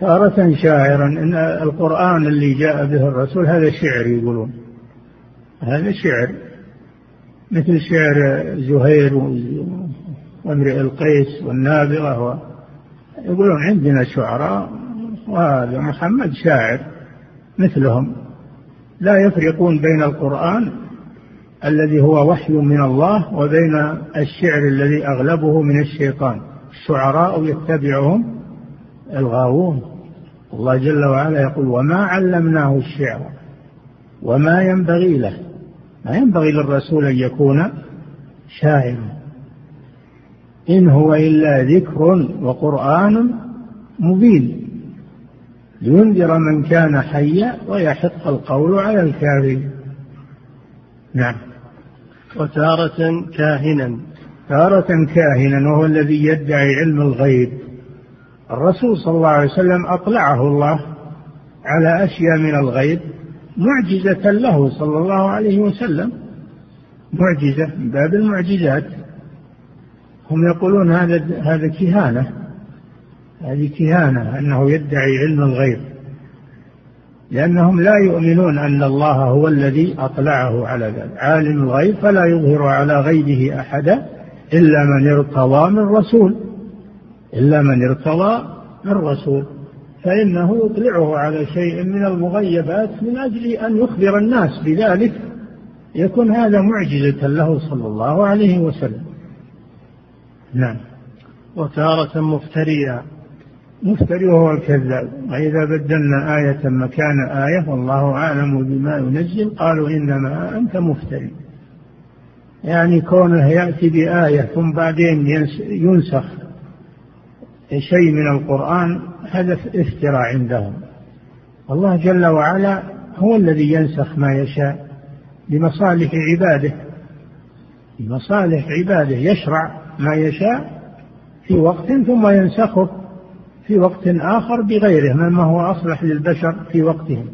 تارة شاعرا. إن القرآن اللي جاء به الرسول هذا شعر يقولون. هذا شعر. مثل شعر زهير وامرئ القيس والنابغة. يقولون عندنا شعراء وهذا محمد شاعر مثلهم. لا يفرقون بين القرآن الذي هو وحي من الله وبين الشعر الذي أغلبه من الشيطان. الشعراء يتبعهم الغاوون. الله جل وعلا يقول وما علمناه الشعر وما ينبغي له. ما ينبغي للرسول أن يكون شاعرا. إن هو إلا ذكر وقرآن مبين. لينذر من كان حيا ويحق القول على الكافرين نعم. وتارة كاهنا. تارة كاهنا وهو الذي يدعي علم الغيب. الرسول صلى الله عليه وسلم أطلعه الله على أشياء من الغيب معجزة له صلى الله عليه وسلم. معجزة من باب المعجزات. هم يقولون هذا هذا كهانة. هذه كهانة أنه يدعي علم الغيب. لأنهم لا يؤمنون أن الله هو الذي أطلعه على ذلك. عالم الغيب فلا يظهر على غيبه أحدا إلا من ارتضى من رسول. إلا من ارتضى من رسول. فإنه يطلعه على شيء من المغيبات من أجل أن يخبر الناس بذلك. يكون هذا معجزة له صلى الله عليه وسلم. نعم. وتارة مفتريا مفتري وهو الكذاب. وإذا بدلنا آية مكان آية والله أعلم بما ينزل قالوا إنما أنت مفتري. يعني كونه يأتي بآية ثم بعدين ينسخ شيء من القرآن هذا افتراء عندهم. الله جل وعلا هو الذي ينسخ ما يشاء لمصالح عباده. لمصالح عباده يشرع ما يشاء في وقت ثم ينسخه. في وقت آخر بغيره مما هو أصلح للبشر في وقتهم.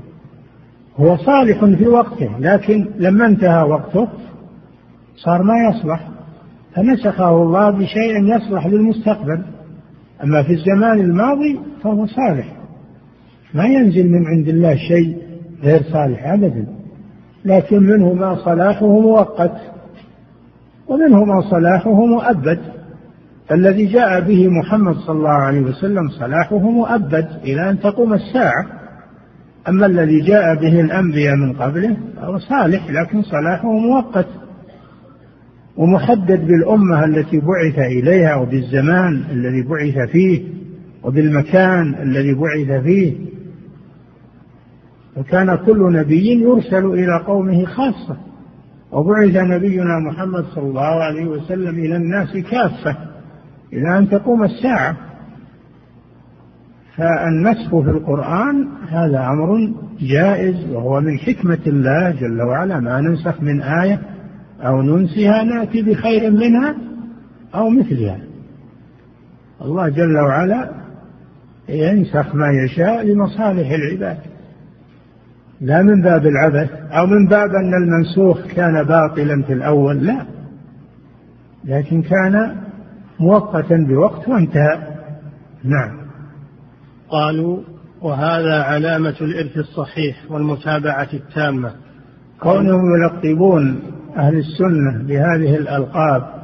هو صالح في وقته لكن لما انتهى وقته صار ما يصلح. فنسخه الله بشيء يصلح للمستقبل. أما في الزمان الماضي فهو صالح. ما ينزل من عند الله شيء غير صالح أبدا. لكن منه ما صلاحه مؤقت ومنه ما صلاحه مؤبد. الذي جاء به محمد صلى الله عليه وسلم صلاحه مؤبد إلى أن تقوم الساعة. أما الذي جاء به الأنبياء من قبله فهو صالح لكن صلاحه مؤقت ومحدد بالأمة التي بعث إليها وبالزمان الذي بعث فيه وبالمكان الذي بعث فيه. وكان كل نبي يرسل إلى قومه خاصة. وبعث نبينا محمد صلى الله عليه وسلم إلى الناس كافة. إلى أن تقوم الساعة فالنسخ في القرآن هذا أمر جائز وهو من حكمة الله جل وعلا ما ننسخ من آية أو ننسها نأتي بخير منها أو مثلها. الله جل وعلا ينسخ ما يشاء لمصالح العباد. لا من باب العبث أو من باب أن المنسوخ كان باطلا في الأول لا. لكن كان مؤقتا بوقت وانتهى. نعم. قالوا وهذا علامة الإرث الصحيح والمتابعة التامة. كونهم يلقبون أهل السنة بهذه الألقاب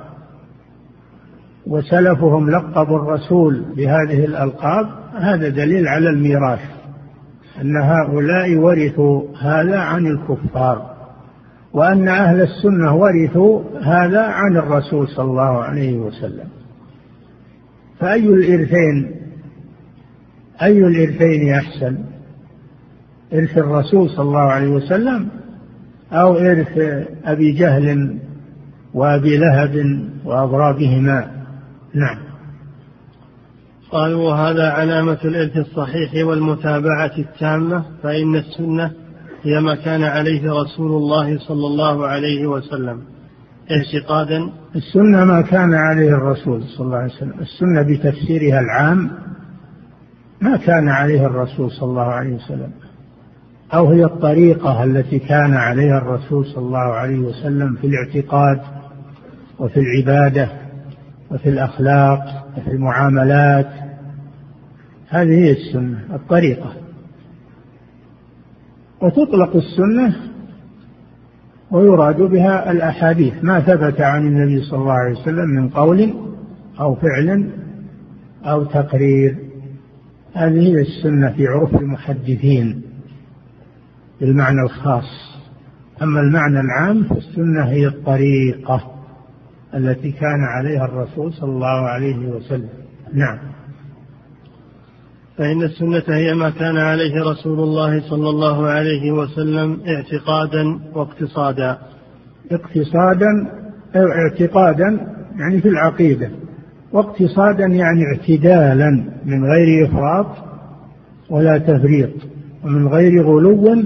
وسلفهم لقبوا الرسول بهذه الألقاب هذا دليل على الميراث أن هؤلاء ورثوا هذا عن الكفار وأن أهل السنة ورثوا هذا عن الرسول صلى الله عليه وسلم. فأي الإرثين؟ أي الإرثين أحسن إرث الرسول صلى الله عليه وسلم أو إرث أبي جهل وأبي لهب وأضرابهما نعم. قالوا وهذا علامة الإرث الصحيح والمتابعة التامة فإن السنة هي ما كان عليه رسول الله صلى الله عليه وسلم. اعتقادا السنة ما كان عليه الرسول صلى الله عليه وسلم. السنة بتفسيرها العام ما كان عليه الرسول صلى الله عليه وسلم. أو هي الطريقة التي كان عليها الرسول صلى الله عليه وسلم في الاعتقاد وفي العبادة وفي الأخلاق وفي المعاملات. هذه هي السنة الطريقة. وتطلق السنة ويراد بها الأحاديث ما ثبت عن النبي صلى الله عليه وسلم من قول أو فعل أو تقرير. هذه هي السنة في عرف المحدثين بالمعنى الخاص. أما المعنى العام فالسنة هي الطريقة التي كان عليها الرسول صلى الله عليه وسلم. نعم. فإن السنة هي ما كان عليه رسول الله صلى الله عليه وسلم اعتقادا واقتصادا. اقتصادا أو اعتقادا يعني في العقيدة. واقتصادا يعني اعتدالا من غير إفراط ولا تفريط ومن غير غلو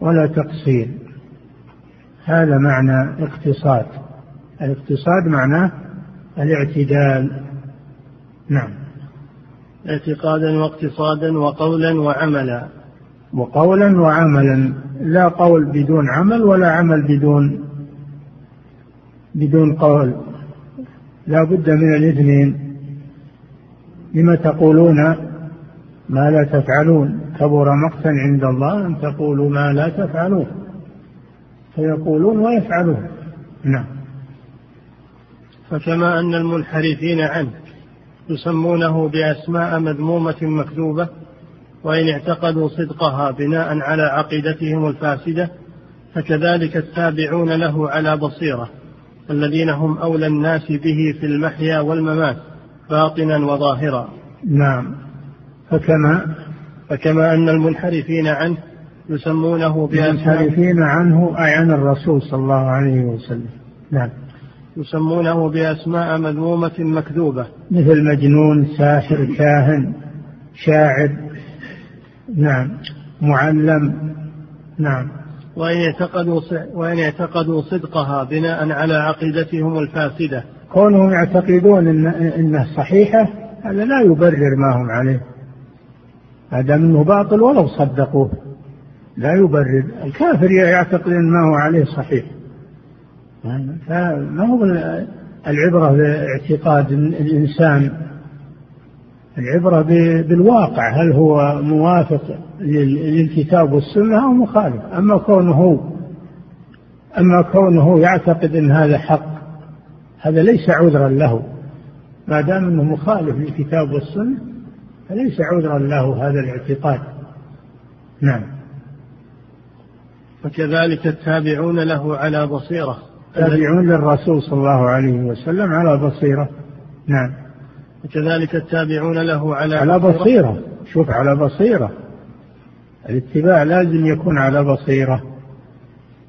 ولا تقصير. هذا معنى اقتصاد. الاقتصاد معناه الاعتدال. نعم. اعتقادا واقتصادا وقولا وعملا. وقولا وعملا لا قول بدون عمل ولا عمل بدون بدون قول. لا بد من الاثنين. لما تقولون ما لا تفعلون؟ كبر مقتا عند الله أن تقولوا ما لا تفعلون. فيقولون ويفعلون. نعم. فكما أن المنحرفين عنه. يسمونه بأسماء مذمومة مكذوبة وإن اعتقدوا صدقها بناء على عقيدتهم الفاسدة فكذلك التابعون له على بصيرة الذين هم أولى الناس به في المحيا والممات باطنا وظاهرا. نعم. فكما فكما أن المنحرفين عنه يسمونه بأسماء المنحرفين عنه أي عن الرسول صلى الله عليه وسلم. نعم. يسمونه بأسماء مذمومة مكذوبة. مثل مجنون ساحر كاهن شاعر نعم معلم نعم. وإن اعتقدوا وإن اعتقدوا صدقها بناء على عقيدتهم الفاسدة. كونهم يعتقدون إن إنه صحيحة هذا لا يبرر ما هم عليه. هذا منه باطل ولو صدقوه. لا يبرر. الكافر يعتقد إن ما هو عليه صحيح. فما هو العبرة باعتقاد الإنسان؟ العبرة بالواقع هل هو موافق للكتاب والسنة أو مخالف؟ أما كونه أما كونه يعتقد أن هذا حق هذا ليس عذرا له. ما دام أنه مخالف للكتاب والسنة فليس عذرا له هذا الاعتقاد. نعم. وكذلك التابعون له على بصيرة. التابعون للرسول صلى الله عليه وسلم على بصيرة. نعم. وكذلك التابعون له على على بصيرة, بصيرة. شوف على بصيرة. الاتباع لازم يكون على بصيرة.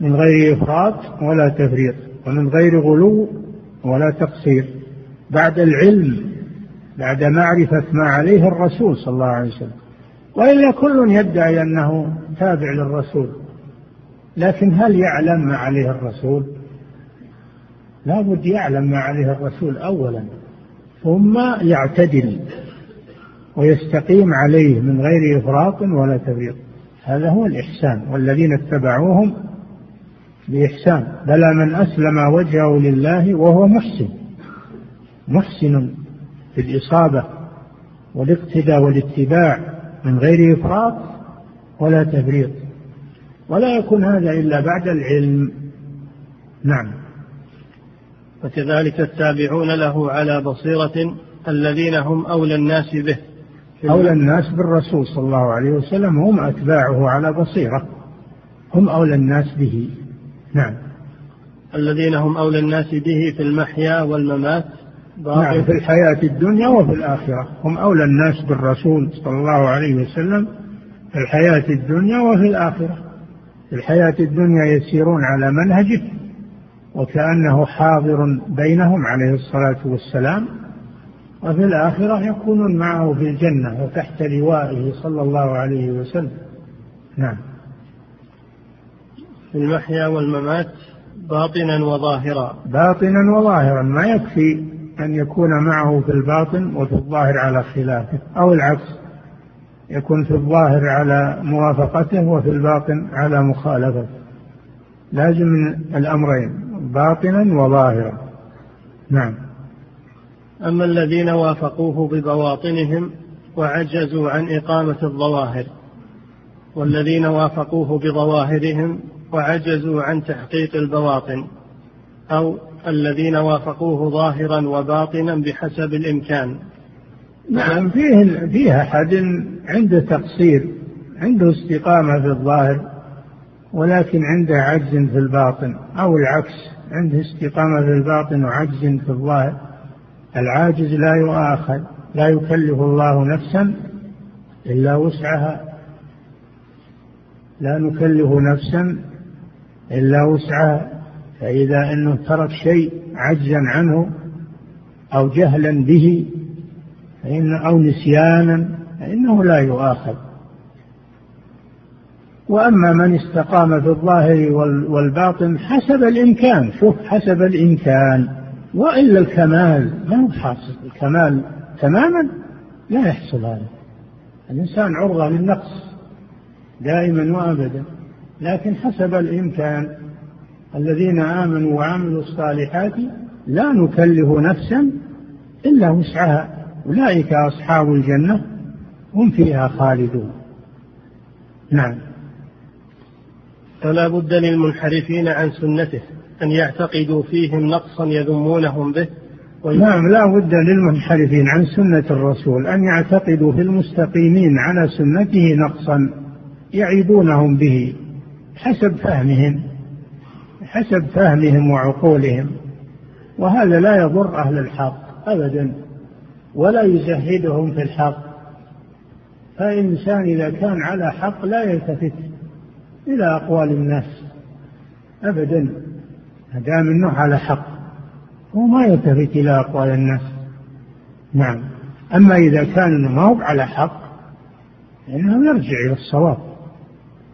من غير إفراط ولا تفريط ومن غير غلو ولا تقصير. بعد العلم بعد معرفة ما عليه الرسول صلى الله عليه وسلم. وإلا كل يدعي أنه تابع للرسول. لكن هل يعلم ما عليه الرسول؟ لا بد يعلم ما عليه الرسول أولا ثم يعتدل ويستقيم عليه من غير إفراط ولا تفريط هذا هو الإحسان والذين اتبعوهم بإحسان. بلى من أسلم وجهه لله وهو محسن محسن في الإصابة والاقتداء والاتباع من غير إفراط ولا تفريط ولا يكون هذا إلا بعد العلم. نعم. وكذلك التابعون له على بصيرة الذين هم أولى الناس به. أولى الناس بالرسول صلى الله عليه وسلم هم أتباعه على بصيرة. هم أولى الناس به. نعم. الذين هم أولى الناس به في المحيا والممات نعم في الحياة الدنيا وفي الآخرة. هم أولى الناس بالرسول صلى الله عليه وسلم في الحياة الدنيا وفي الآخرة. في الحياة الدنيا يسيرون على منهجه. وكأنه حاضر بينهم عليه الصلاة والسلام وفي الآخرة يكونون معه في الجنة وتحت لوائه صلى الله عليه وسلم. نعم. في المحيا والممات باطنا وظاهرا. باطنا وظاهرا. ما يكفي أن يكون معه في الباطن وفي الظاهر على خلافه أو العكس يكون في الظاهر على موافقته وفي الباطن على مخالفته. لازم من الأمرين. باطنا وظاهرا. نعم. أما الذين وافقوه ببواطنهم وعجزوا عن إقامة الظواهر والذين وافقوه بظواهرهم وعجزوا عن تحقيق البواطن أو الذين وافقوه ظاهرا وباطنا بحسب الإمكان. نعم فيه فيه أحد عنده تقصير عنده استقامة في الظاهر. ولكن عنده عجز في الباطن أو العكس عنده استقامة في الباطن وعجز في الظاهر. العاجز لا يؤاخذ لا يكلف الله نفسا إلا وسعها. لا نكلف نفسا إلا وسعها. فإذا أنه ترك شيء عجزا عنه أو جهلا به فإن أو نسيانا فإنه لا يؤاخذ. وأما من استقام في الظاهر والباطن حسب الإمكان شوف حسب الإمكان. وإلا الكمال ما هو حاصل. الكمال تماما لا يحصل هذا. الإنسان عرضة للنقص دائما وأبدا. لكن حسب الإمكان الذين آمنوا وعملوا الصالحات لا نكلف نفسا إلا وسعها. أولئك أصحاب الجنة هم فيها خالدون. نعم. فلا بد للمنحرفين عن سنته أن يعتقدوا فيهم نقصا يذمونهم به. نعم لا بد للمنحرفين عن سنة الرسول أن يعتقدوا في المستقيمين على سنته نقصا يعيبونهم به حسب فهمهم حسب فهمهم وعقولهم. وهذا لا يضر أهل الحق أبدا ولا يزهدهم في الحق. فالإنسان إذا كان على حق لا يلتفت. إلى أقوال الناس. أبدا. ما دام أنه على حق. هو ما يلتفت إلى أقوال الناس. نعم. أما إذا كان ما هو على حق فإنه يرجع إلى الصواب.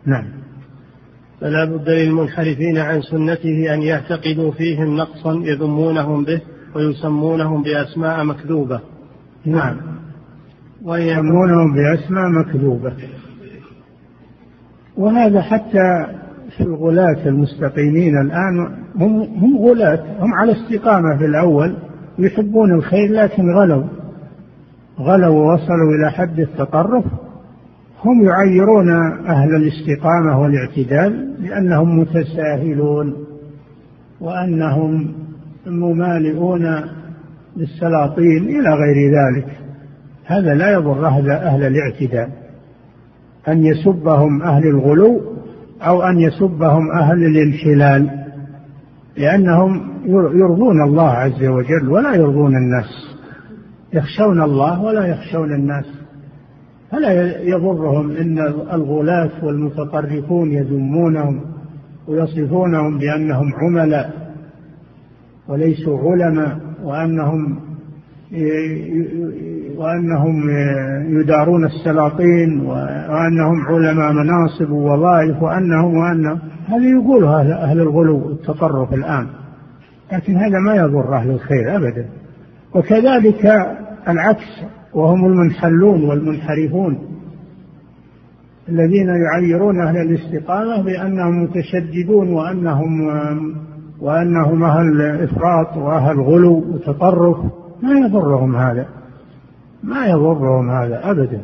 نعم. فلا بد للمنحرفين عن سنته أن يعتقدوا فيهم نقصا يذمونهم به ويسمونهم بأسماء مكذوبة. نعم. ويسمونهم بأسماء مكذوبة. وهذا حتى في الغلاة المستقيمين الآن هم هم غلاة هم على استقامة في الأول يحبون الخير لكن غلوا. غلوا ووصلوا إلى حد التطرف. هم يعيرون أهل الاستقامة والاعتدال لأنهم متساهلون وأنهم ممالئون للسلاطين إلى غير ذلك. هذا لا يضر أهل الاعتدال. أن يسبهم أهل الغلو أو أن يسبهم أهل الانحلال لأنهم يرضون الله عز وجل ولا يرضون الناس يخشون الله ولا يخشون الناس. فلا يضرهم إن الغلاة والمتطرفون يذمونهم ويصفونهم بأنهم عملاء وليسوا علماء وأنهم وأنهم يدارون السلاطين وأنهم علماء مناصب ووظائف وانهم وانهم هذا يقولها أهل الغلو والتطرف الآن. لكن هذا ما يضر أهل الخير ابدا. وكذلك العكس وهم المنحلون والمنحرفون. الذين يعيرون أهل الاستقامة بأنهم متشددون وأنهم وأنهم أهل إفراط وأهل غلو وتطرف. ما يضرهم هذا. ما يضرهم هذا أبدا.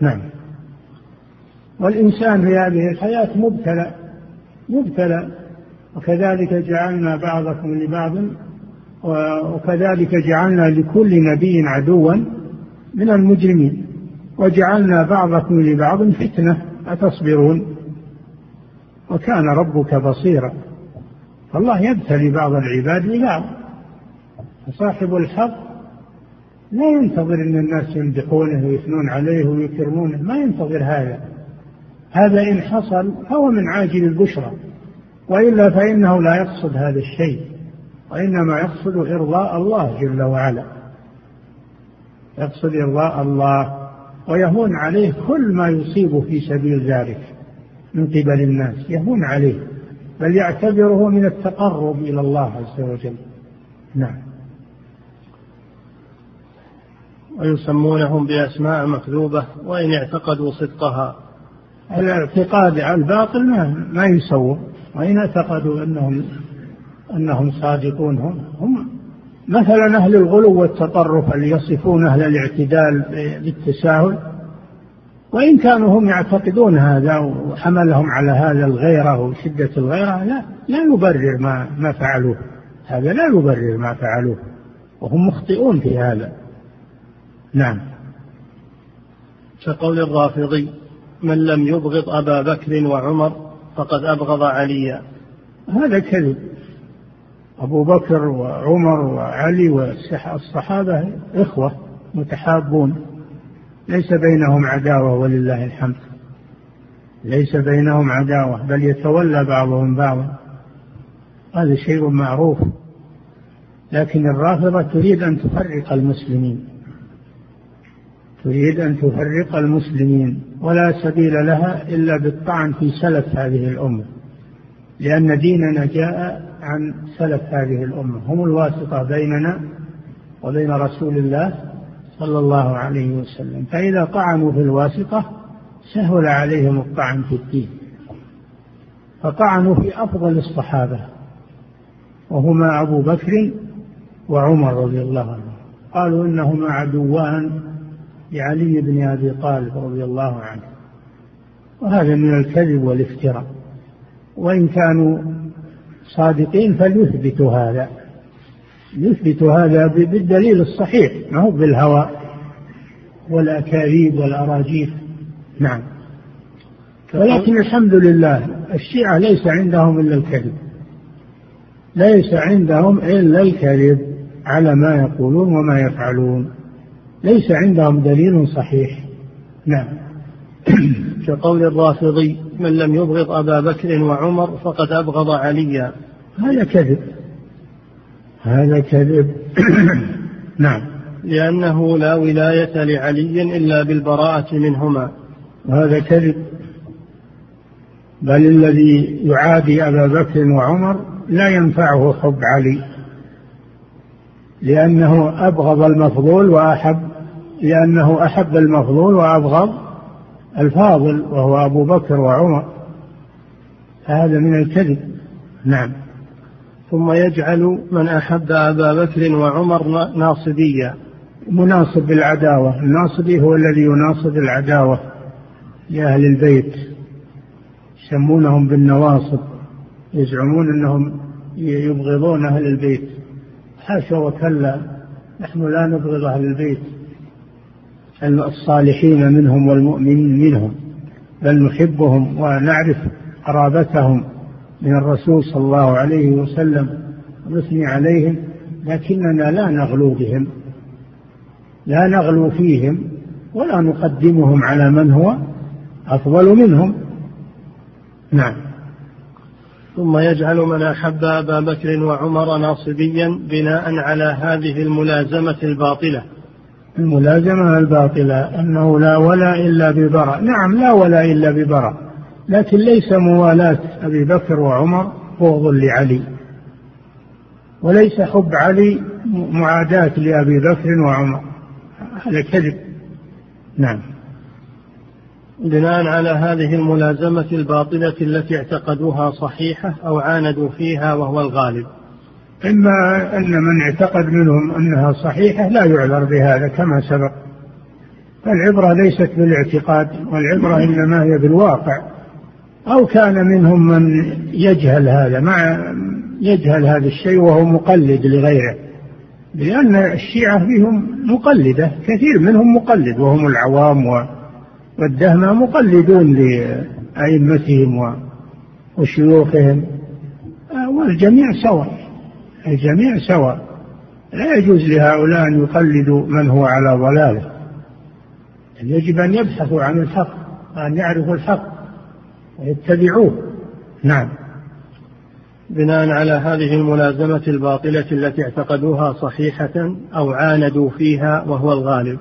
نعم. والإنسان في هذه الحياة مبتلى مبتلى. وكذلك جعلنا بعضكم لبعض وكذلك جعلنا لكل نبي عدوا من المجرمين. وجعلنا بعضكم لبعض فتنة أتصبرون؟ وكان ربك بصيرا. فالله يبتلي بعض العباد ببعض فصاحب الحق لا ينتظر إن الناس يمدحونه ويثنون عليه ويكرمونه ما ينتظر هذا. هذا إن حصل فهو من عاجل البشرى. وإلا فإنه لا يقصد هذا الشيء وإنما يقصد إرضاء الله جل وعلا. يقصد إرضاء الله ويهون عليه كل ما يصيبه في سبيل ذلك من قبل الناس يهون عليه بل يعتبره من التقرب إلى الله عز وجل. نعم. ويسمونهم بأسماء مكذوبة وإن اعتقدوا صدقها. الاعتقاد على الباطل ما ما يسوى وإن اعتقدوا أنهم أنهم صادقون هم هم مثلا أهل الغلو والتطرف اللي يصفون أهل الاعتدال بالتساهل. وإن كانوا هم يعتقدون هذا وحملهم على هذا الغيرة وشدة الغيرة لا لا يبرر ما ما فعلوه. هذا لا يبرر ما فعلوه. وهم مخطئون في هذا. نعم. كقول الرافضي من لم يبغض أبا بكر وعمر فقد أبغض عليا هذا كذب. أبو بكر وعمر وعلي والصحابة إخوة متحابون. ليس بينهم عداوة ولله الحمد. ليس بينهم عداوة بل يتولى بعضهم بعضا. هذا شيء معروف. لكن الرافضة تريد أن تفرق المسلمين. تريد أن تفرق المسلمين ولا سبيل لها إلا بالطعن في سلف هذه الأمة لأن ديننا جاء عن سلف هذه الأمة هم الواسطة بيننا وبين رسول الله صلى الله عليه وسلم فإذا طعنوا في الواسطة سهل عليهم الطعن في الدين فطعنوا في أفضل الصحابة وهما أبو بكر وعمر رضي الله عنه قالوا إنهما عدوان لعلي بن أبي طالب رضي الله عنه. وهذا من الكذب والافتراء. وإن كانوا صادقين فليثبتوا هذا. يثبتوا هذا بالدليل الصحيح ما هو بالهوى والأكاذيب والأراجيف. نعم. ولكن الحمد لله الشيعة ليس عندهم إلا الكذب. ليس عندهم إلا الكذب على ما يقولون وما يفعلون. ليس عندهم دليل صحيح. نعم. [coughs] كقول الرافضي من لم يبغض أبا بكر وعمر فقد أبغض عليا. هذا كذب. هذا كذب. [coughs] نعم. لأنه لا ولاية لعلي إلا بالبراءة منهما. وهذا كذب. بل الذي يعادي أبا بكر وعمر لا ينفعه حب علي لأنه أبغض المفضول وأحب لأنه أحب المفضول وأبغض الفاضل وهو أبو بكر وعمر. هذا من الكذب. نعم. ثم يجعل من أحب أبا بكر وعمر ناصبيا. مناصب بالعداوة. الناصبي هو الذي يناصب العداوة لأهل البيت. يسمونهم بالنواصب. يزعمون أنهم يبغضون أهل البيت. حاشا وكلا نحن لا نبغض أهل البيت. الصالحين منهم والمؤمنين منهم بل نحبهم ونعرف قرابتهم من الرسول صلى الله عليه وسلم ونثني عليهم لكننا لا نغلو بهم لا نغلو فيهم ولا نقدمهم على من هو أفضل منهم. نعم. ثم يجعل من أحب أبا بكر وعمر ناصبيا بناء على هذه الملازمة الباطلة. الملازمة الباطلة أنه لا ولا إلا ببراء. نعم لا ولا إلا ببراء لكن ليس موالاة أبي بكر وعمر بغض لعلي وليس حب علي معاداة لأبي بكر وعمر. هذا كذب. نعم. بناء على هذه الملازمة الباطلة التي اعتقدوها صحيحة أو عاندوا فيها وهو الغالب. إما أن من اعتقد منهم أنها صحيحة لا يعذر بهذا كما سبق. فالعبرة ليست بالاعتقاد والعبرة إنما هي بالواقع. أو كان منهم من يجهل هذا مع يجهل هذا الشيء وهو مقلد لغيره. لأن الشيعة فيهم مقلدة كثير منهم مقلد وهم العوام والدهمة مقلدون لأئمتهم وشيوخهم. والجميع سواء. الجميع سواء. لا يجوز لهؤلاء أن يقلدوا من هو على ضلاله. يجب أن يبحثوا عن الحق وأن يعرفوا الحق ويتبعوه. نعم. بناء على هذه الملازمة الباطلة التي اعتقدوها صحيحة أو عاندوا فيها وهو الغالب.